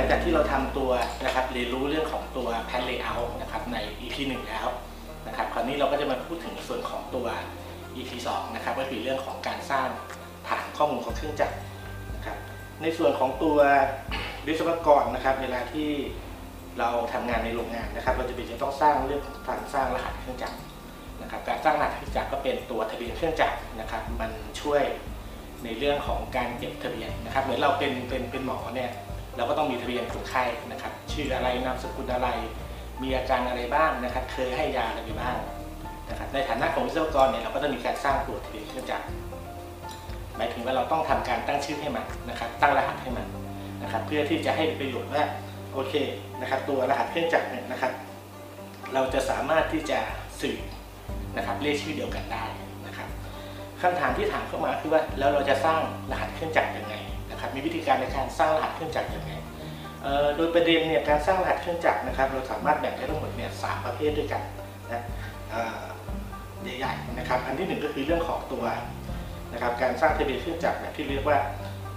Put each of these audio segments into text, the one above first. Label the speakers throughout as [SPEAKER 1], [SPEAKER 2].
[SPEAKER 1] หลังจากที่เราทำตัวนะครับเรียนรู้เรื่องของตัว plant layout นะครับใน EP 1 แล้วนะครับคราวนี้เราก็จะมาพูดถึงส่วนของตัว EP 2 นะครับก็คือเรื่องของการสร้างฐานข้อมูลของเครื่องจักรนะครับในส่วนของตัววิศวกรนะครับเวลาที่เราทำงานในโรงงานนะครับ เราจะเป็นจะต้องสร้างเรื่องของการสร้างรหัสเครื่องจักรนะครับการสร้างรหัสเครื่องจักรก็เป็นตัวทะเบียนเครื่องจักรนะครับมันช่วยในเรื่องของการเก็บทะเบียนนะครับเหมือนเราเป็นเป็นเป็นหมอเนี่ย เราก็ต้องมีทะเบียนคนไข้นะครับ ชื่ออะไรนามสกุลอะไร มีอาการอะไรบ้างนะครับ เคยให้ยาอะไรไปบ้างนะครับ ในฐานะของวิศวกรเนี่ยเราก็ต้องมีการสร้างตัวทะเบียนเครื่องจักรหมายถึงว่าเราต้องทำการตั้งชื่อให้มันนะครับ ตั้งรหัสให้มันนะครับ เพื่อที่จะให้ประโยชน์ว่าโอเคนะครับ ตัวรหัสเครื่องจักรเนี่ยนะครับ เราจะสามารถที่จะสืบนะครับเลขชื่อเดียวกันได้นะครับคำถามที่ถามเข้ามาคือว่าแล้วเราจะสร้างรหัสเครื่องจักรยังไง นะครับมีวิธีการในการสร้างรหัสเครื่องจักรยังไงโดยประเด็นเนี่ยการสร้างรหัสเครื่องจักรนะครับ เราสามารถแบ่งได้ทั้งหมดเนี่ยสามประเภทด้วยกันนะใหญ่ๆนะครับ อันที่หนึ่งก็คือเรื่องของตัวนะครับการสร้างทะเบียนเครื่องจักรแบบที่เรียกว่า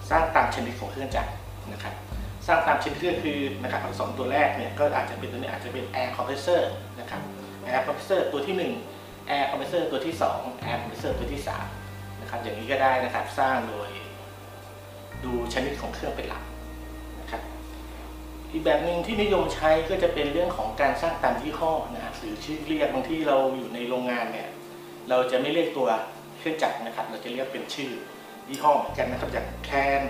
[SPEAKER 1] สร้างตามชนิดของเครื่องจักรนะครับสร้างตามชนิดก็คือนะครับอักษรตัวแรกเนี่ยก็อาจจะเป็นตัวนี้อาจจะเป็น air compressor นะครับ air compressor ตัวที่ 1 air compressor ตัวที่ 2 air compressor ตัวที่3นะครับอย่างนี้ก็ได้นะครับสร้างโดย ดูชนิดของเครื่องเป็นหลักนะครับอีกแบบหนึ่งที่นิยมใช้ก็จะเป็นเรื่องของการสร้างตามยี่ห้อนะครับหรือชื่อเรียกบางที่เราอยู่ในโรงงานเนี่ยเราจะไม่เรียกตัวเครื่องจักรนะครับ เราจะเรียกเป็นชื่อยี่ห้อเหมือนกันนะครับอย่างแคน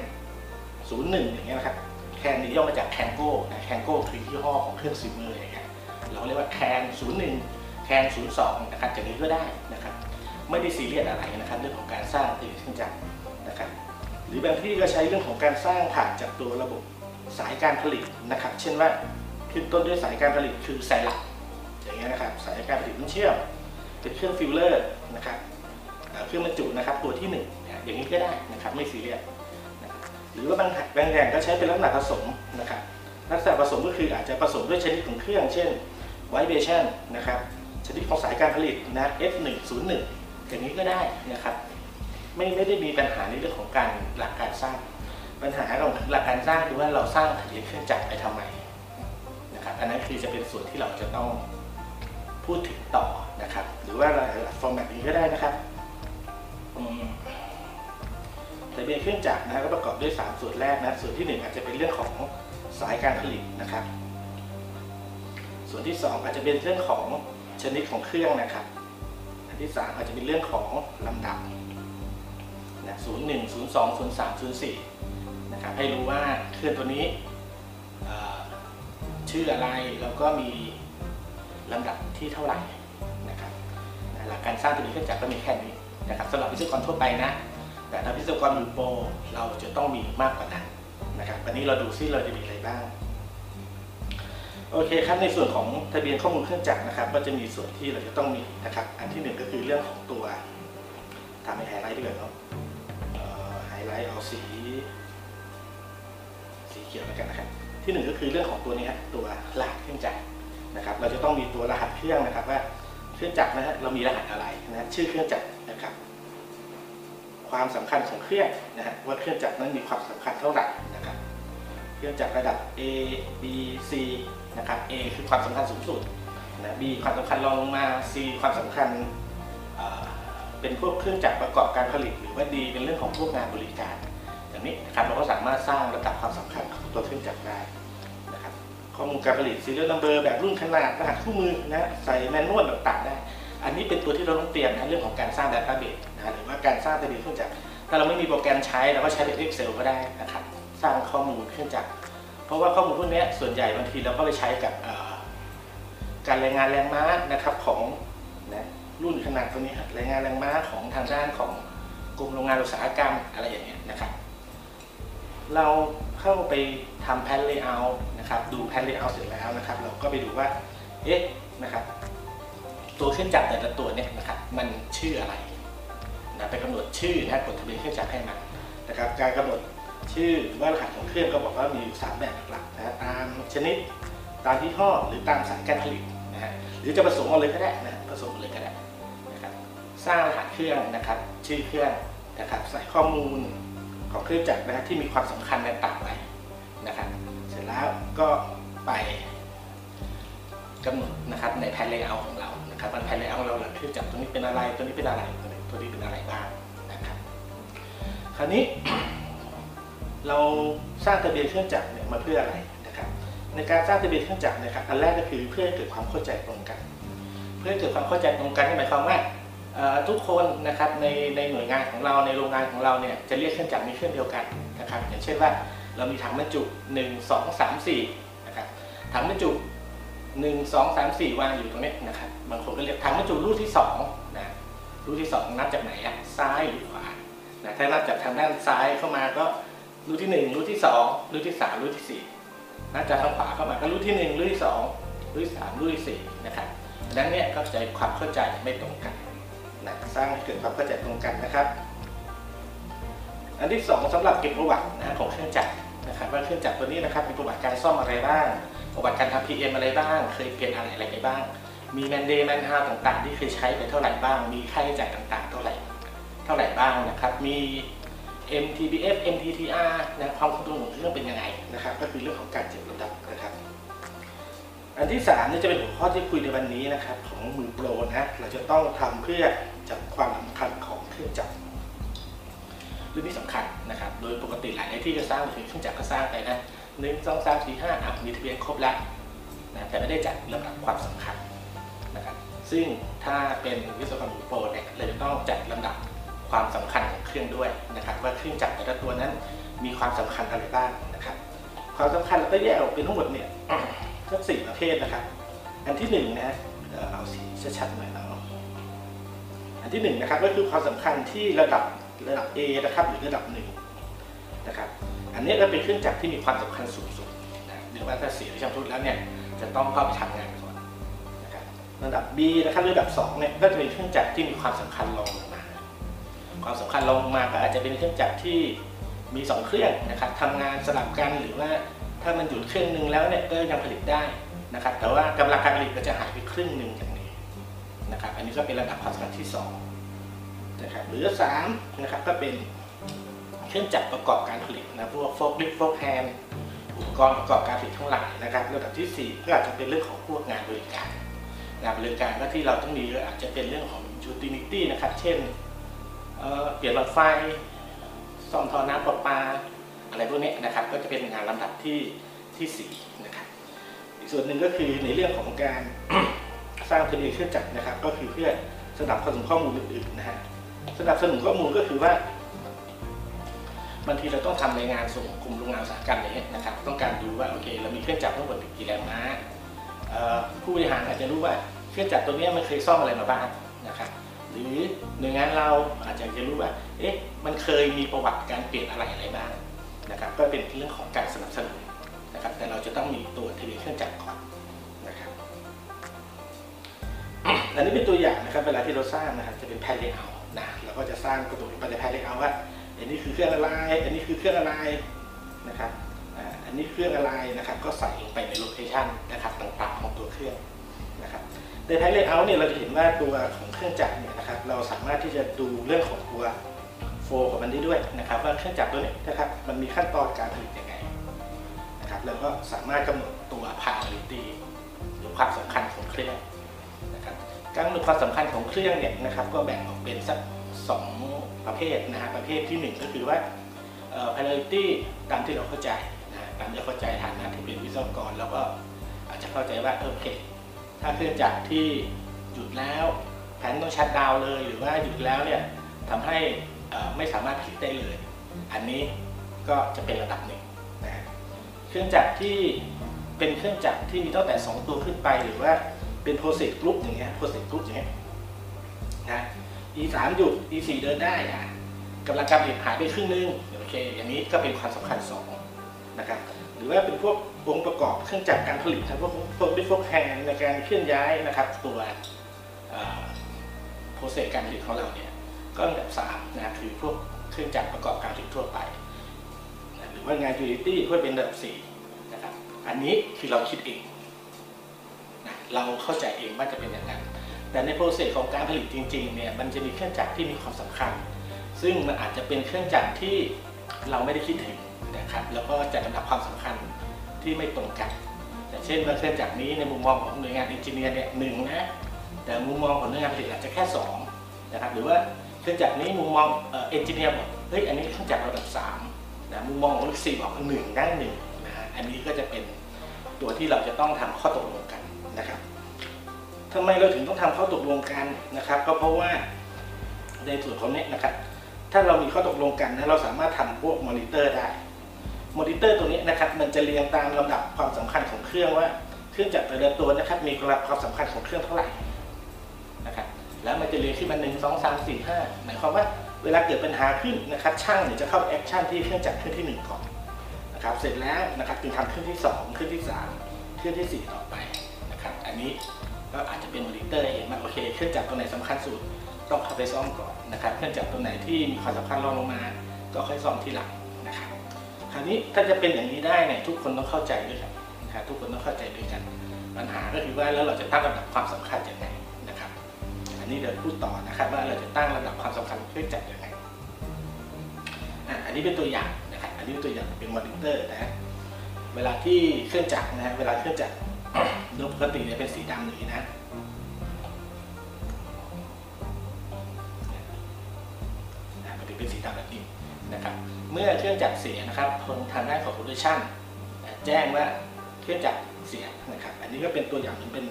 [SPEAKER 1] 01อย่างเงี้ยนะครับCAN นี่ย่อมาจาก Canco นะ Canco คือยี่ห้อของเครื่อง seamer อย่างเงี้ยเราเรียกว่า CAN 01 CAN 02นะครับอย่างนี้ก็ได้นะครับ ไม่ได้ซีเรียสอะไรนะครับเรื่องของการสร้างตัวเครื่องจักร หรือบางที่ก็ใช้เรื่องของการสร้างผ่านจากตัวระบบสายการผลิตนะครับ เช่นว่าขึ้นต้นด้วยสายการผลิตคือสายหลักอย่างเงี้ยนะครับสายการผลิตมันเชื่อมเป็นเครื่องฟิลเลอร์นะครับเครื่องบรรจุนะครับตัวที่หนึ่งนะอย่างนี้ก็ได้นะครับไม่ซีเรียสหรือว่าบางบางแห่งก็ใช้เป็นลักษณะผสมนะครับลักษณะผสมก็คืออาจจะผสมด้วยชนิดของเครื่อง เช่นไวเบชันนะครับชนิดของสายการผลิตนะ F101 อย่างนี้ก็ได้นะครับ ไม่ไม่ได้มีปัญหาในเรื่องของการหลักการสร้าง ปัญหาของหลักการสร้างคือว่าเราสร้างทะเบียนเครื่องจักรไปทำไมนะครับอันนั้นคือจะเป็นส่วนที่เราจะต้องพูดถึงต่อนะครับ หรือว่าฟอร์แมตนี้ก็ได้นะครับอืมทะเบียนเครื่องจักรนะก็ประกอบด้วย 3 ส่วนแรกนะส่วนที่ 1 อาจจะเป็นเรื่องของสายการผลิตนะครับ ส่วนที่ 2 อาจจะเป็นเรื่องของชนิดของเครื่องนะครับ อันที่ 3 อาจจะเป็นเรื่องของลำดับ นะ01 02 03 04นะครับให้รู้ว่าเครื่องตัวนี้ชื่ออะไรแล้วก็มีลำดับที่เท่าไหร่นะครับหลักการสร้างตัวนี้เครื่องจักรก็มีแค่นี้นะครับสำหรับวิศวกรทั่วไปนะ แต่ถ้าวิศวกรมือโปรเราจะต้องมีมากกว่านั้นนะครับวันนี้เราดูซิเราจะมีอะไรบ้าง โอเคครับในส่วนของทะเบียนข้อมูลเครื่องจักรนะครับ ก็จะมีส่วนที่เราจะต้องมีนะครับ อันที่หนึ่งก็คือเรื่องของตัวทำให้ไฮไลท์ด้วยเนาะ อไฮไลท์เอาสี สีเขียวแล้วกันนะครับ ที่หนึ่งก็คือเรื่องของตัวนี้ฮะตัวรหัสเครื่องจักรนะครับ เราจะต้องมีตัวรหัสเครื่องนะครับว่าเครื่องจักรนะฮะเรามีรหัสอะไรนะชื่อเครื่องจักรนะครับ ความสำคัญของเครื่องนะฮะว่าเครื่องจักรนั้นมีความสำคัญเท่าไหร่นะครับ เครื่องจักรระดับ A B C นะครับ A คือความสำคัญสูงสุดนะ B ความสำคัญรองลงมา C ความสำคัญ เป็นพวกเครื่องจักรประกอบการผลิต หรือว่า D เป็นเรื่องของพวกงานบริการอย่างนี้นะครับเราก็สามารถสร้างระดับความสำคัญของตัวเครื่องจักรได้นะครับข้อมูลการผลิต serial number แบบรุ่นขนาดรหัสคู่มือนะใส่แมนนวลต่างๆได้ อันนี้เป็นตัวที่เราต้องเตรียมนะเรื่องของการสร้าง database นะหรือว่าการสร้างทะเบียนเครื่องจักรถ้าเราไม่มีโปรแกรมใช้เราก็ใช้เป็น Excel ก็ได้นะครับสร้างข้อมูลเครื่องจักรเพราะว่าข้อมูลพวกนี้ส่วนใหญ่บางทีเราก็ไปใช้กับการรายงานแรงม้านะครับของ รุ่นขนาดตัวนี้ครับรายงานแรงม้าของทางด้านของกรมโรงงานอุตสาหกรรมอะไรอย่างเงี้ยนะครับ เราเข้าไปทำ plant layout นะครับ ดู plant layout เสร็จแล้วนะครับ เราก็ไปดูว่า เอ๊ะ นะครับ ตัวเครื่องจักรแต่ละตัวเนี่ยนะครับ มันชื่ออะไรนะไปกำหนดชื่อนะกดทะเบียนเครื่องจักรให้มันนะครับ การกำหนดชื่อว่ารหัสของเครื่องก็บอกว่ามีอยู่สามแบบหลักนะตามชนิด ตามยี่ห้อหรือตามสายการผลิตนะฮะ หรือจะผสมเอาเลยก็ได้นะ ผสมเอาเลยก็ได้ สร้างรหัสเครื่องนะครับ ชื่อเครื่องนะครับ ใส่ข้อมูลของเครื่องจักรนะฮะที่มีความสำคัญต่างๆไปนะครับ เสร็จแล้วก็ไปกำหนดนะครับใน plant layout ของเรานะครับมัน plant layout ของเราหลังเครื่องจักรตัวนี้เป็นอะไรตัวนี้เป็นอะไรตัวนี้เป็นอะไรบ้างนะครับ คราวนี้เราสร้างทะเบียนเครื่องจักรเนี่ยมาเพื่ออะไรนะครับ ในการสร้างทะเบียนเครื่องจักรนะครับอันแรกก็คือเพื่อให้เกิดความเข้าใจตรงกัน เพื่อให้เกิดความเข้าใจตรงกันนี่หมายความว่า ทุกคนนะครับในในหน่วยงานของเราในโรงงานของเราเนี่ยจะเรียกเครื่องจักรในเครื่องเดียวกันนะครับอย่างเช่นว่าเรามีถังบรรจุ 1 2 3 4นะครับถังบรรจุ 1 2 3 4 วางอยู่ตรงนี้นะครับบางคนก็เรียกถังบรรจุรูปที่2นะรูปที่ 2 นับจากไหนอะซ้ายหรือขวานะถ้านับจากทางด้านซ้ายเข้ามาก็รูปที่ 1 รูปที่ 2 รูปที่ 3 รูปที่4นับจากทางขวาเข้ามาก็รูปที่ 1 รูปที่ 2 รูปที่ 3 รูปที่4นะครับดังนั้นเนี่ยก็จะความเข้าใจไม่ตรงกัน นะสร้างให้เกิดความเข้าใจตรงกันนะครับ อันที่ 2สำหรับเก็บประวัตินะของเครื่องจักรนะครับว่าเครื่องจักรตัวนี้นะครับมีประวัติการซ่อมอะไรบ้าง ประวัติการทำ PM อะไรบ้าง เคยเปลี่ยนอะไรอะไรไปบ้าง มีแมนเดย์แมนฮาต่างๆ ที่เคยใช้ไปเท่าไหร่บ้าง มีค่าใช้จ่ายต่างๆ เท่าไหร่เท่าไหร่บ้างนะครับ มี MTBF MTTR นะความคงทนของเครื่องเป็นยังไงนะครับ ก็คือเรื่องของการจัดลำดับนะครับ อันที่3นี่จะเป็นหัวข้อที่คุยในวันนี้นะครับของมือโปรนะเราจะต้องทำเพื่อจับความสำคัญของเครื่องจักรเรื่องนี้สำคัญนะครับ โดยปกติหลายที่จะสร้างเครื่องจักรก็สร้างไปนะหนึ่งสองสามสี่ห้าอะมีทะเบียนครบแล้วนะแต่ไม่ได้จัดลำดับความสำคัญนะครับ ซึ่งถ้าเป็นวิศวกรรมโปรเนี่ยเราจะต้องจัดลำดับความสำคัญของเครื่องด้วยนะครับ ว่าเครื่องจักรแต่ละตัวนั้นมีความสำคัญอะไรบ้างนะครับ ความสำคัญเราก็แยกออกเป็นทั้งหมดเนี่ย ทั้งสี่ประเภทนะครับ อันที่หนึ่งนะเอ่อเอาสีชัดๆหน่อยเนาะอันที่หนึ่งนะครับก็คือความสำคัญที่ระดับระดับ A นะครับหรือระดับหนึ่งนะครับ อันนี้ก็เป็นเครื่องจักรที่มีความสำคัญสูงสุดนะเดี๋ยวว่าถ้าเสียช่างทุนแล้วเนี่ยจะต้องเข้าไปทำงานก่อนนะครับระดับ B นะครับระดับ2เนี่ยก็จะเป็นเครื่องจักรที่มีความสำคัญรองลงมา ความสำคัญรองลงมาก็อาจจะเป็นเครื่องจักรที่มี 2 เครื่องนะครับทำงานสลับกันหรือว่า ถ้ามันหยุดเครื่องหนึ่งแล้วเนี่ยก็ยังผลิตได้นะครับ แต่ว่ากำลังการผลิตก็จะหายไปครึ่งหนึ่งอย่างนี้นะครับ อันนี้ก็เป็นระดับความสำคัญที่2นะครับหรือ3นะครับก็เป็นเครื่องจักรประกอบการผลิตนะพวกโฟกลิฟโฟกแฮนอุปกรณ์ประกอบการผลิตทั้งหลายนะครับระดับที่ 4 ก็อาจจะเป็นเรื่องของพวกงานบริการงานบริการก็ที่เราต้องมีก็อาจจะเป็นเรื่องของ utility นะครับ เช่นเเปลี่ยนหลอดไฟซ่อมท่อน้ำประปา อะไรพวกนี้นะครับก็จะเป็นงานลำดับที่ที่4นะครับอีกส่วนหนึ่งก็คือในเรื่องของการสร้างทะเบีเครื่องจักรนะครับ ก็คือเพื่อสนับสนุนข้อมูลอื่นๆนะฮะสนับสนุนข้อมูลก็คือว่าบางทีเราต้องทำรายงานส่งกลุ่มโรงงานอุตสาหกรรมอะไรเงี้ยนะครับ ต้องการดูว่าโอเค เรามีเครื่องจักรทั้งหมดกี่แรงม้าผู้บริหารอาจจะรู้ว่าเครื่องจักรตัวนี้มันเคยซ่อมอะไรมาบ้างนะครับ หรือหน่วยงานเราอาจจะจะรู้ว่าเอ๊ะมันเคยมีประวัติการเปลี่ยนอะไรอะไรบ้าง นะครับก็เป็นเรื่องของการสนับสนุนนะครับแต่เราจะต้องมีตัวทะเบียนเครื่องจักรก่อนนะครับอันนี้เป็นตัวอย่างนะครับเวลาที่เราสร้างนะครับจะเป็น plant layout นะเราก็จะสร้างตัวไปใน plant layout ว่าอันนี้คือเครื่องอะไรอันนี้คือเครื่องอะไรนะครับอันนี้เครื่องอะไรนะครับก็ใส่ลงไปใน location นะครับต่างๆของตัวเครื่องนะครับในไทเลเยอร์เนี่ยเราจะเห็นว่าตัวของเครื่องจักรเนี่ยนะครับเราสามารถที่จะดูเรื่องของตัว flow ของมันได้ด้วยนะครับว่าเครื่องจักรตัวนี้นะครับมันมีขั้นตอนการผลิตยังไงนะครับแล้วก็สามารถกำหนดตัว priority หรือความสำคัญของเครื่องนะครับการกำหนดความสำคัญของเครื่องเนี่ยนะครับก็แบ่งออกเป็นสักสองประเภทนะฮะประเภทที่หนึ่งก็คือว่าเอ่อ priority ตามที่เราเข้าใจนะตามที่เราเข้าใจฐานะที่เป็นวิศวกร แล้วก็อาจจะเข้าใจว่าเออโอเคถ้าเครื่องจักรที่หยุดแล้วแผนต้องชัดดาวเลยหรือว่าหยุดแล้วเนี่ยทำให้ ไม่สามารถผลิตได้เลย อันนี้ก็จะเป็นระดับหนึ่งนะเครื่องจักรที่เป็นเครื่องจักรที่มีตั้งแต่ 2 ตัวขึ้นไปหรือว่าเป็น process group อย่างเงี้ย process group อย่างเงี้ยนะ E 3หยุด E 4เดินได้อะกำลังการผลิตหายไปครึ่งนึงโอเคอย่างนี้ก็เป็นความสำคัญ2นะครับหรือว่าเป็นพวกองค์ประกอบเครื่องจักรการผลิตนะพวกพวกพวกแฮนในการเคลื่อนย้ายนะครับตัวโปรเซสการผลิตของเราเนี่ย ก็อันดับ3นะคือพวกเครื่องจักรประกอบการผลิตทั่วไปนะหรือว่างาน utility ก็เป็นอันดับ4นะครับอันนี้คือเราคิดเองนะเราเข้าใจเองว่าจะเป็นอย่างนั้นแต่ใน process ของการผลิตจริงๆเนี่ยมันจะมีเครื่องจักรที่มีความสำคัญ ซึ่งมันอาจจะเป็นเครื่องจักรที่เราไม่ได้คิดถึงนะครับแล้วก็จัดลำดับความสำคัญที่ไม่ตรงกันอย่างเช่นเครื่องจักรนี้ในมุมมองของหน่วยงาน engineer เนี่ยหนึ่งนะแต่มุมมองของหน่วยงานผลิตอาจจะแค่สองนะครับหรือว่า เครื่องจักรนี้มุมมอง engineer บอกเฮ้ยอันนี้เครื่องจักรระดับสามนะมุมมองของ QC บอกหนึ่งได้หนึ่งนะฮะอันนี้ก็จะเป็นตัวที่เราจะต้องทำข้อตกลงกันนะครับทำไมเราถึงต้องทำข้อตกลงกันนะครับ ก็เพราะว่าในส่วนของเนี้นะครับ ถ้าเรามีข้อตกลงกันนะเราสามารถทำพวกมอนิเตอร์ได้มอนิเตอร์ตัวนี้นะครับมันจะเรียงตามลำดับความสำคัญของเครื่องว่า เครื่องจักรแต่ละตัวนะครับมีระดับความสำคัญของเครื่องเท่าไหร่ แล้วมันจะเรียงขึ้นมาหนึ่งสองสามสี่ห้าหมายความว่าเวลาเกิดปัญหาขึ้นนะครับช่างเนี่ยจะเข้า action ที่เครื่องจักรเครื่องที่หนึ่งก่อนนะครับเสร็จแล้วนะครับจึงทำเครื่องที่สองเครื่องที่สามเครื่องที่สี่ต่อไปนะครับอันนี้ก็อาจจะเป็นมอนิเตอร์ให้เห็นว่าโอเคเครื่องจักรตัวไหนสำคัญสุดต้องเข้าไปซ่อมก่อนนะครับเครื่องจักรตัวไหนที่มีความสำคัญรองลงมา ก็ค่อยซ่อมทีหลังนะครับคราวนี้ถ้าจะเป็นอย่างนี้ได้เนี่ยทุกคนต้องเข้าใจด้วยกันนะครับทุกคนต้องเข้าใจด้วยกันปัญหาก็คือว่าแล้วเราจะตั้งระดับความสำคัญยังไงนะครับ อันนี้เดี๋ยวพูดต่อนะครับว่าเราจะตั้งระดับความสำคัญเครื่องจักรยังไงอันนี้เป็นตัวอย่างนะครับ อันนี้เป็นตัวอย่างเป็นมอนิเตอร์นะ เวลาที่เครื่องจักรนะฮะเวลาเครื่องจักรโดยปกติเนี่ยเป็นสีดำอย่างนี้นะนะมันเป็นสีดำแบบนี้นะครับ เมื่อเครื่องจักรเสียนะครับทางทางด้านของ production แจ้งว่าเครื่องจักรเสียนะครับ อันนี้ก็เป็นตัวอย่างหนึ่งเป็น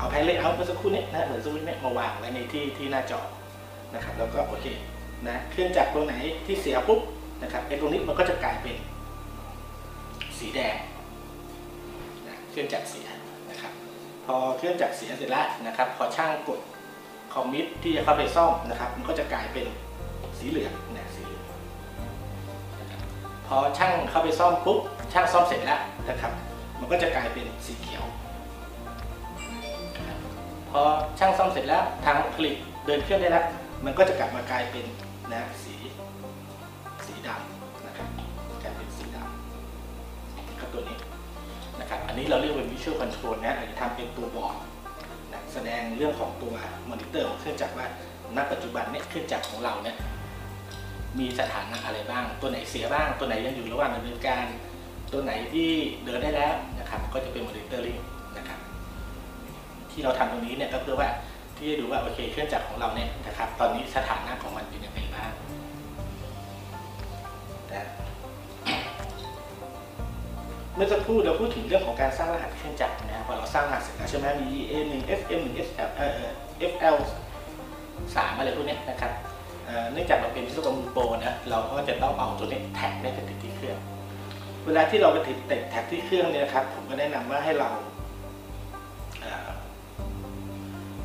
[SPEAKER 1] เอา plant layout เมื่อสักครู่นี้นะเหมือนสวิตช์เนี่ยมาวางไว้ในที่ที่หน้าจอนะครับแล้วก็โอเคนะเครื่องจักรตัวไหนที่เสียปุ๊บนะครับไอ้ตรงนี้มันก็จะกลายเป็นสีแดงนะเครื่องจักรเสียนะครับพอเครื่องจักรเสียเสร็จแล้วนะครับพอช่างกด commit ที่จะเข้าไปซ่อมนะครับมันก็จะกลายเป็นสีเหลืองนะสีเหลืองพอช่างเข้าไปซ่อมปุ๊บช่างซ่อมเสร็จแล้วนะครับ มันก็จะกลายเป็นสีเขียว พอช่างซ่อมเสร็จแล้วทางผลิตเดินเครื่องได้แล้ว มันก็จะกลับมากลายเป็นนะสีสีดำนะครับกลายเป็นสีดำครับตัวนี้นะครับอันนี้เราเรียกเป็น Visual Control นะอาจจะทำเป็นตัวบอร์ดนะแสดงเรื่องของตัวมอนิเตอร์ของเครื่องจักรว่าณปัจจุบันเนี่ยเครื่องจักรของเราเนี่ยมีสถานะอะไรบ้าง ตัวไหนเสียบ้าง ตัวไหนยังอยู่ระหว่างดำเนินการ ตัวไหนที่เดินได้แล้วนะครับ ก็จะเป็น monitoring ที่เราทำตรงนี้เนี่ยก็เพื่อว่าที่จะดูว่าโอเคเครื่องจักรของเราเนี่ยนะครับ ตอนนี้สถานะของมันเป็นยังไงบ้างนะเมื่อสักครู่เราพูดถึงเรื่องของการสร้างรหัสเครื่องจักรนะพอเราสร้างรหัสเสร็จแล้วใช่ไหมมี EA 1 FM 1 SL เอ่อ FL สามอะไรพวกนี้นะครับเนื่องจากเราเป็นวิศวกรมือโปรนะเราก็จะต้องเอาตัวนี้แท็กได้ไปติดที่เครื่อง เวลาที่เราไปติดติดแท็กที่เครื่องเนี่ยนะครับผมก็แนะนำว่าให้เรา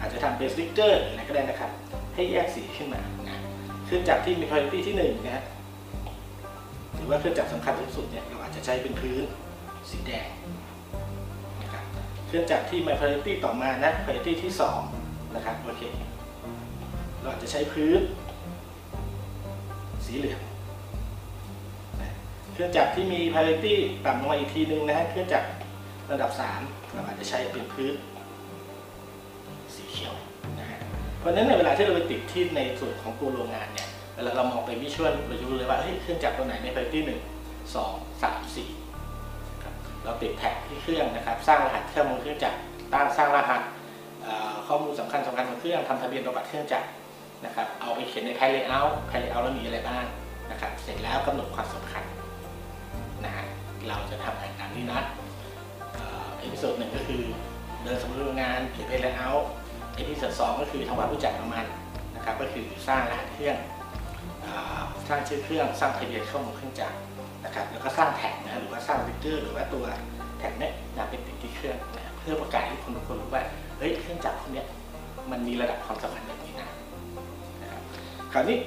[SPEAKER 1] อาจจะทำเป็นสติ๊กเกอร์อะไรก็ได้นะครับ ให้แยกสีขึ้นมานะเครื่องจักรที่มีคุณภาพที่หนึ่งนะฮะหรือว่าเครื่องจักรสำคัญที่สุดเนี่ยเราอาจจะใช้เป็นพื้นสีแดงนะครับเครื่องจักรที่มีคุณภาพต่อมานะคุณภาพที่สองนะครับโอเคเราอาจจะใช้พื้น สีเหลืองนะเครื่องจักรที่มี parity ต่ำลงมาอีกทีนึงนะฮะเครื่องจักรระดับ 3 เราอาจจะใช้เป็นพื้น ราะฉะนั้นในเวลาที่เราไปติดที่ในส่วนของตัวโรงงานเนี่ยเวลาเรามองไปวิชวลเราจะรู้เลยว่าเฮ้ยเครื่องจักรตัวไหนใน parity 1 2 3 4ครับเราติด tag ที่เครื่องนะครับสร้างรหัสเครื่องมือเครื่องจักรตั้งสร้างรหัสข้อมูลสำคัญสำคัญของเครื่องทำทะเบียนประวัติเครื่องจักรนะครับเอาไปเขียนใน plant layout plant layout แล้วมีอะไรบ้างนะครับเสร็จแล้วกำหนดความสำคัญนะฮะเราจะทำงานตามนี้นะ episode หนึ่งก็คือเดินสำรวจโรงงานเขียน plant layout episode สองก็คือทำความรู้จักกับมันนะครับก็คือสร้างรหัสเครื่องสร้างชื่อเครื่องสร้างทะเบียนข้อมูลเครื่องจักรนะครับแล้วก็สร้าง tag นะหรือว่าสร้างสติ๊กเกอร์หรือว่าตัว tag เนี้ยนะเป็นติดที่เครื่องนะเพื่อประกาศให้คนทุกคนรู้ว่าเฮ้ยเครื่องจักรพวกเนี้ยมันมีระดับความสำคัญแบบนี้นะนะครับคราวนี้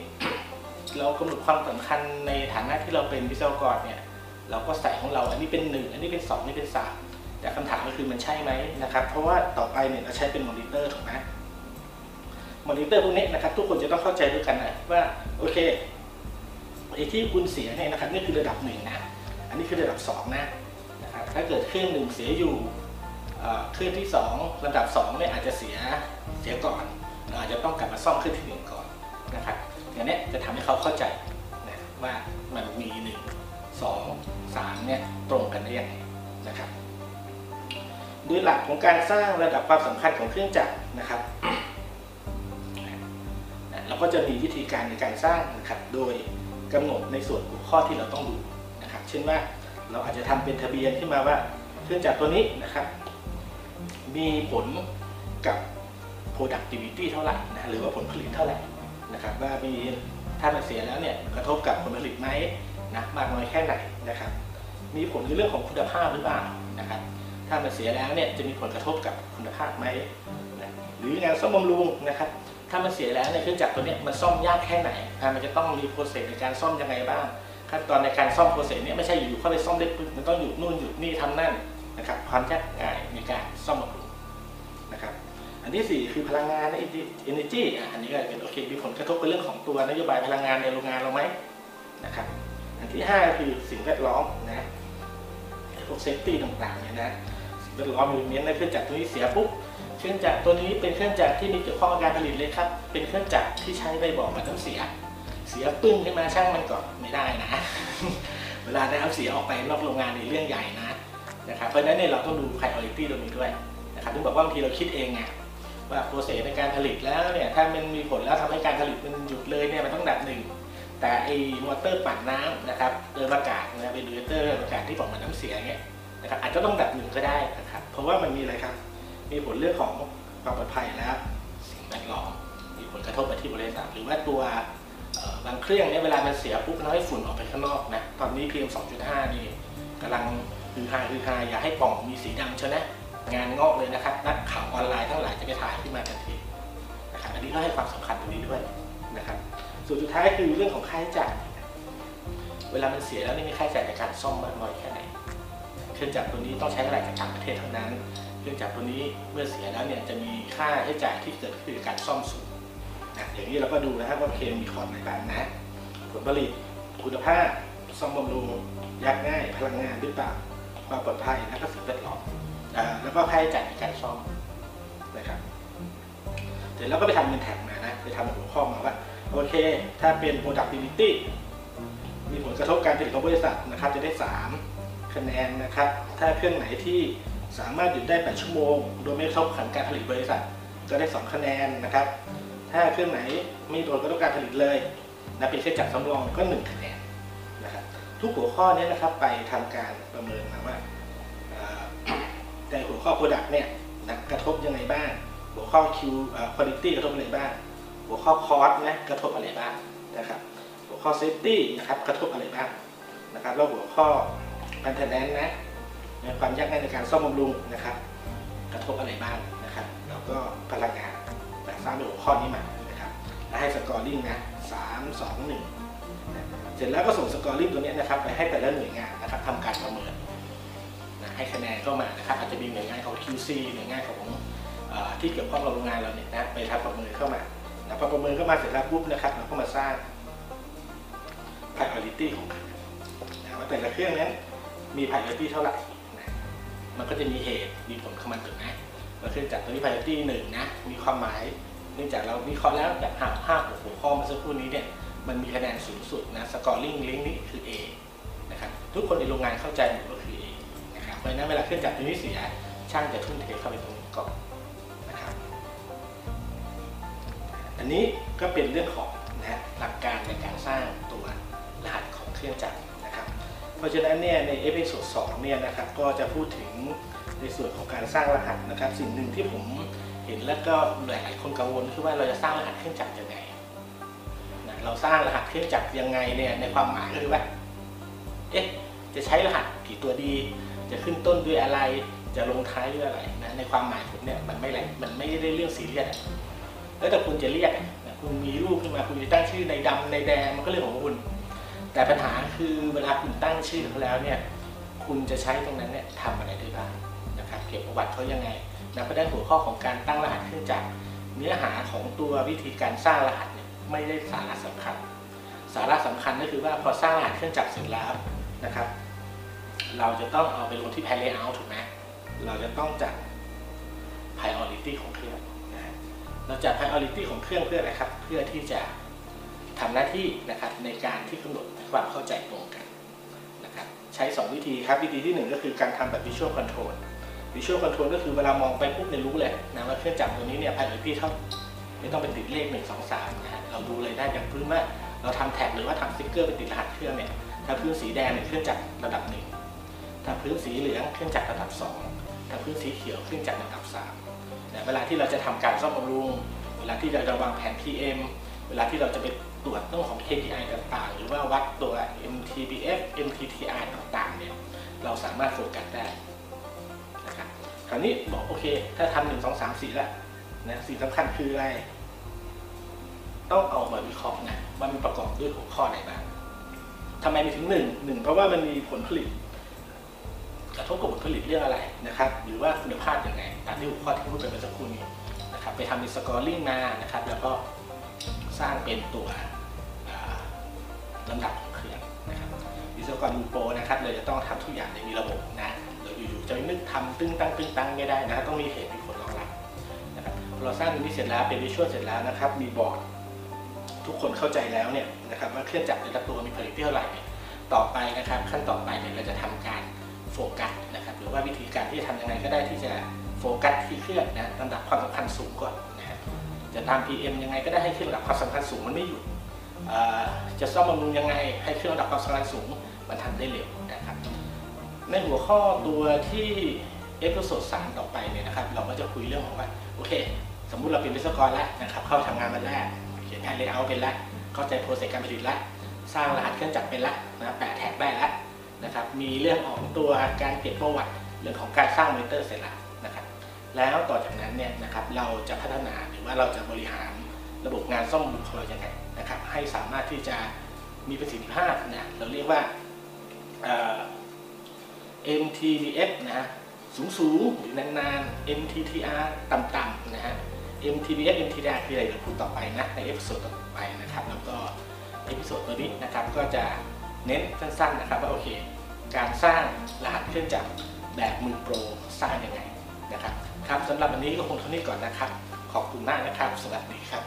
[SPEAKER 1] เรากำหนดความสำคัญในฐานะที่เราเป็นวิศวกรเนี่ยเราก็ใส่ของเราอันนี้เป็นหนึ่งอันนี้เป็นสองอันนี้เป็นสาม แต่คำถามก็คือมันใช่ไหมนะครับ เพราะว่าต่อไปเนี่ยเราใช้เป็นมอนิเตอร์ถูกไหมมอนิเตอร์พวกนี้นะครับ ทุกคนจะต้องเข้าใจด้วยกันนะว่าโอเคไอ้ที่คุณเสียเนี่ยนะครับนี่คือระดับหนึ่งนะอันนี้คือระดับสองนะนะครับถ้าเกิดเครื่องหนึ่งเสียอยู่เครื่องที่2ลำดับ2เนี่ยอาจจะเสียเสียก่อนอาจจะต้องกลับมาซ่อมเครื่องที่หนึ่งก่อนนะครับอย่างนี้จะทำให้เขาเข้าใจนะว่ามันมี 1 2 3เนี่ยตรงกันได้ยังไงนะครับ โดยหลักของการสร้างระดับความสำคัญของเครื่องจักรนะครับเราก็จะมีวิธีการในการสร้างนะครับโดยกำหนดในส่วนหัวข้อที่เราต้องดูนะครับ เช่นว่าเราอาจจะทำเป็นทะเบียนขึ้นมาว่าเครื่องจักรตัวนี้นะครับ มีผลกับ productivity เท่าไหร่นะหรือว่าผลผลิตเท่าไหร่นะครับ ว่ามีถ้ามันเสียแล้วเนี่ยกระทบกับผลผลิตไหมนะมากน้อยแค่ไหนนะครับ มีผลในเรื่องของคุณภาพหรือเปล่านะครับ ถ้ามันเสียแล้วเนี่ยจะมีผลกระทบกับคุณภาพไหมนะหรืองานซ่อมบำรุงนะครับถ้ามันเสียแล้วเนี่ยเครื่องจักรตัวเนี้ยมันซ่อมยากแค่ไหน มันจะต้องมี process ในการซ่อมยังไงบ้าง ขั้นตอนในการซ่อม process เนี้ยไม่ใช่อยู่ๆเข้าไปซ่อมได้ปึ๊บมันต้องหยุดนู่นหยุดนี่ทำนั่นนะครับความยากง่ายในการซ่อมบำรุงนะครับอันที่ 4 คือพลังงานนะ energy อันนี้ก็เป็นโอเคมีผลกระทบกับเรื่องของตัวนโยบายพลังงานในโรงงานเราไหมนะครับอันที่ 5 คือสิ่งแวดล้อมนะพวก safety ต่างๆเนี่ยนะ สิ่งแวดล้อมมีเน้นในเครื่องจักรตัวนี้เสียปุ๊บเครื่องจักรตัวนี้เป็นเครื่องจักรที่มีเกี่ยวข้องกับการผลิตเลยครับ เป็นเครื่องจักรที่ใช้ใบบอกมันต้องเสีย เสียปึ้งขึ้นมาช่างมันก่อนไม่ได้นะ เวลาได้เอาน้ำเสียออกไปนอกโรงงานเป็นเรื่องใหญ่นะนะครับเพราะฉะนั้นเนี่ยเราต้องดู priority ตรงนี้ด้วยนะครับถึงบอกว่าบางทีเราคิดเองไงว่า process ในการผลิตแล้วเนี่ยถ้ามันมีผลแล้วทำให้การผลิตมันหยุดเลยเนี่ยมันต้องอันดับหนึ่งแต่ไอ้มอเตอร์ปั่นน้ำนะครับเดินอากาศนะเป็นเรือเตอร์อากาศที่บอกมันน้ำเสียเนี่ย นะครับอาจจะต้องดับหนึ่งก็ได้นะครับ เพราะว่ามันมีอะไรครับ มีผลเรื่องของความปลอดภัยและสิ่งแวดล้อมมีผลกระทบมาที่บริษัทหรือว่าตัวบางเครื่องเนี่ยเวลามันเสียปุ๊บมันทำให้ฝุ่นออกไปข้างนอกนะตอนนี้ PM 2.5 นี่กำลังคือฮาคือฮาอย่าให้กล่องมีสีดำเชยวนะงานงอกเลยนะครับ นักข่าวออนไลน์ทั้งหลายจะไปถ่ายขึ้นมาทันทีนะครับอันนี้ก็ให้ความสำคัญตรงนี้ด้วยนะครับส่วนสุดท้ายคือเรื่องของค่าใช้จ่ายเวลามันเสียแล้วนี่มีค่าใช้จ่ายในการซ่อมมากน้อยแค่ไหน เครื่องจักรตัวนี้ต้องใช้อะไรจากต่างประเทศเท่านั้น เครื่องจักรตัวนี้เมื่อเสียแล้วเนี่ยจะมีค่าใช้จ่ายที่เกิดขึ้นจากการซ่อมสูงนะอย่างนี้เราก็ดูนะครับว่าเคมีคอดอะไรบ้างนะ ผลผลิตคุณภาพซ่อมบำรุงยากง่าย พลังงานหรือเปล่าความปลอดภัยและก็สิ่งแวดล้อมแล้วก็ค่าใช้จ่ายในการซ่อมนะครับเสร็จแล้วก็ไปทำเป็นแท็กมานะไปทำเป็นหัวข้อมาว่าโอเค ถ้าเป็น productivity มีผลกระทบการผลิตของบริษัทนะครับจะได้ 3 คะแนนนะครับ ถ้าเครื่องไหนที่สามารถหยุดได้ 8 ชั่วโมง โดยไม่กระทบขันการผลิตบริษัทก็ได้ 2 คะแนนนะครับ ถ้าเครื่องไหนไม่โดนกระทบการผลิตเลยนะเป็นเครื่องจักรสำรองก็ 1 คะแนนนะครับ ทุกหัวข้อนี้นะครับไปทำการประเมินมาว่าเอ่อในหัวข้อ product เนี่ยนะกระทบยังไงบ้าง หัวข้อ Q เอ่อ quality กระทบอะไรบ้าง หัวข้อ cost นะกระทบอะไรบ้างนะครับ หัวข้อ safety นะครับกระทบอะไรบ้างนะครับ แล้วหัวข้อ maintenance นะนะความยากง่ายในการซ่อมบำรุงนะครับ กระทบอะไรบ้างนะครับ แล้วก็พลังงานนะสร้างเป็นหัวข้อนี้มานะครับแล้วให้ scoring นะสามสองหนึ่งเสร็จแล้วก็ส่ง scoring ตัวนี้นะครับไปให้แต่ละหน่วยงานนะครับทำการประเมินนะให้คะแนนเข้ามานะครับอาจจะมีหน่วยงานของ QC หน่วยงานของที่เกี่ยวข้องกับโรงงานเราเนี่ยนะไปทำประเมินเข้ามานะพอประเมินเข้ามาเสร็จแล้วปุ๊บนะครับเราก็มาสร้าง priority ของเครื่องนะว่าแต่ละเครื่องนั้น มี priority เท่าไหร่ มันก็จะมีเหตุมีผลเข้ามาถึงนะว่าเครื่องจักรตัวนี้ priority หนึ่งนะ มีความหมาย เนื่องจากเราวิเคราะห์แล้วจากห้าห้าหัวข้อเมื่อสักครู่นี้เนี่ย มันมีคะแนนสูงสุดนะ scoring rank นี้คือ A นะครับ ทุกคนในโรงงานเข้าใจหมดว่าคือ A นะครับ เพราะฉะนั้นเวลาเครื่องจักรตัวนี้เสีย ช่างจะทุ่มเทเข้าไปตรงนี้ก่อนนะครับ อันนี้ก็เป็นเรื่องของนะหลักการในการสร้างตัวรหัสของเครื่องจักร เพราะฉะนั้นเนี่ยใน episode 2เนี่ยนะครับก็จะพูดถึงในส่วนของการสร้างรหัสนะครับ สิ่งหนึ่งที่ผมเห็นแล้วก็หลายคนกังวลคือว่าเราจะสร้างรหัสเครื่องจักรยังไงนะเราสร้างรหัสเครื่องจักรยังไงเนี่ยในความหมายก็คือว่าเอ๊ะจะใช้รหัสกี่ตัวดี จะขึ้นต้นด้วยอะไรจะลงท้ายด้วยอะไรนะในความหมายผมเนี่ยมันไม่แรงมันไม่ได้เรื่องซีเรียสแล้วแต่คุณจะเรียกนะคุณมีรูปขึ้นมาคุณจะตั้งชื่อในดำในแดงมันก็เรื่องของคุณ แต่ปัญหาคือเวลาคุณตั้งชื่อเขาแล้วเนี่ยคุณจะใช้ตรงนั้นเนี่ยทำอะไรได้บ้างนะครับเก็บประวัติเขายังไงนะเพราะฉะนั้นหัวข้อของการตั้งรหัสเครื่องจักรเนื้อหาของตัววิธีการสร้างรหัสเนี่ยไม่ได้สาระสำคัญ สาระสำคัญก็คือว่าพอสร้างรหัสเครื่องจักรเสร็จแล้วนะครับ เราจะต้องเอาไปลงที่ Pan Layout ถูกไหมเราจะต้องจัด priority ของเครื่องนะฮะเราจัด priority ของเครื่องเพื่ออะไรครับ เพื่อที่จะ ทำหน้าที่นะครับในการที่กำหนดความเข้าใจตรงกันนะครับใช้ 2 วิธีครับวิธีที่ 1 ก็คือการทำแบบ Visual Control Visual Control ก็คือเวลามองไปปุ๊บเนี่ยรู้เลยนะว่าเครื่องจักรตัวนี้เนี่ยภายในพี่เท่าไม่ต้องเป็นติดเลข 1 2 3นะฮะเราดูเลยได้จากพื้นว่าเราทำแท็กหรือว่าทำสติ๊กเกอร์เป็นติดรหัสเครื่องเนี่ยถ้าพื้นสีแดงเนี่ยเครื่องจักรระดับ 1 ถ้าพื้นสีเหลืองเครื่องจักรระดับ 2 ถ้าพื้นสีเขียวเครื่องจักรระดับ3นะเวลาที่เราจะทำการซ่อมบำรุง เวลาที่เราจะวางแผน PM เวลาที่เราจะไปตรวจเรื่องของ KPI ต่างๆ หรือว่าวัดตัว MTBF MTTR ต่างๆ เนี่ย เราสามารถโฟกัสได้นะครับคราวนี้บอกโอเค ถ้าทำหนึ่งสองสามสี่แล้วนะสิ่งสำคัญคืออะไร ต้องเอามาวิเคราะห์นะว่ามันประกอบด้วยหัวข้อไหนบ้างทำไมมีถึงหนึ่งหนึ่งเพราะว่ามันมีผลผลิตกระทบกับผลผลิตเรื่องอะไรนะครับ หรือว่าคุณภาพยังไงตามที่หัวข้อที่พูดไปเมื่อสักครู่นี้นะครับ ไปทำเป็นสกอร์ลิงมานะครับ แล้วก็ สร้างเป็นตัวลำดับของเครื่องนะครับวิศวกรดูโปนะครับเราจะต้องทำทุกอย่างในมีระบบนะเราอยู่ๆจะไปนึกทำตึ้งตั้งตึ้งตั้งไม่ได้นะต้องมีเหตุมีผลรองรับนะครับพอเราสร้างตรงนี้เสร็จแล้วเป็นวิชวลเสร็จแล้วนะครับ มีบอร์ดทุกคนเข้าใจแล้วเนี่ยนะครับว่าเครื่องจักรแต่ละตัวมีผลิตที่เท่าไหร่ต่อไปนะครับขั้นต่อไปเนี่ยเราจะทำการโฟกัสนะครับหรือว่าวิธีการที่จะทำยังไงก็ได้ที่จะโฟกัสที่เครื่องนะลำดับความสำคัญสูงก่อน จะตาม PM ยังไงก็ได้ให้เครื่องระดับความสำคัญสูงมันไม่หยุดจะซ่อมบำรุงยังไงให้เครื่องระดับความสำคัญสูงมันทำได้เร็วนะครับ ในหัวข้อตัวที่ episode สามต่อไปเนี่ยนะครับ เราก็จะคุยเรื่องของว่าโอเค สมมุติเราเป็นวิศวกรแล้วนะครับ เข้าทำงานมาแล้วเขียนงานเลเยอร์เป็นแล้วเข้าใจ process การผลิตแล้วสร้างรหัสเครื่องจักรเป็นแล้วนะแปะ tag ได้แล้วนะครับ มีเรื่องของตัวการเก็บประวัติเรื่องของการสร้างมอนิเตอร์เสร็จแล้วนะครับ แล้วต่อจากนั้นเนี่ยนะครับเราจะพัฒนาหรือ ว่าเราจะบริหารระบบงานซ่อมบำรุงของเรายังไงนะครับให้สามารถที่จะมีประสิทธิภาพนะเราเรียกว่า MTBF นะฮะสูงสูงหรือนานๆ MTTR ต่ำๆนะฮะ MTBF MTTR คืออะไรเดี๋ยวพูดต่อไปนะใน episode ต่อไปนะครับ แล้วก็episode ตัวนี้นะครับก็จะเน้นสั้นๆนะครับว่าโอเค การสร้างรหัสเครื่องจักรแบบมือโปรสร้างยังไงนะครับครับสำหรับวันนี้ก็คงเท่านี้ก่อนนะครับ ขอบคุณมากนะครับ สวัสดีครับ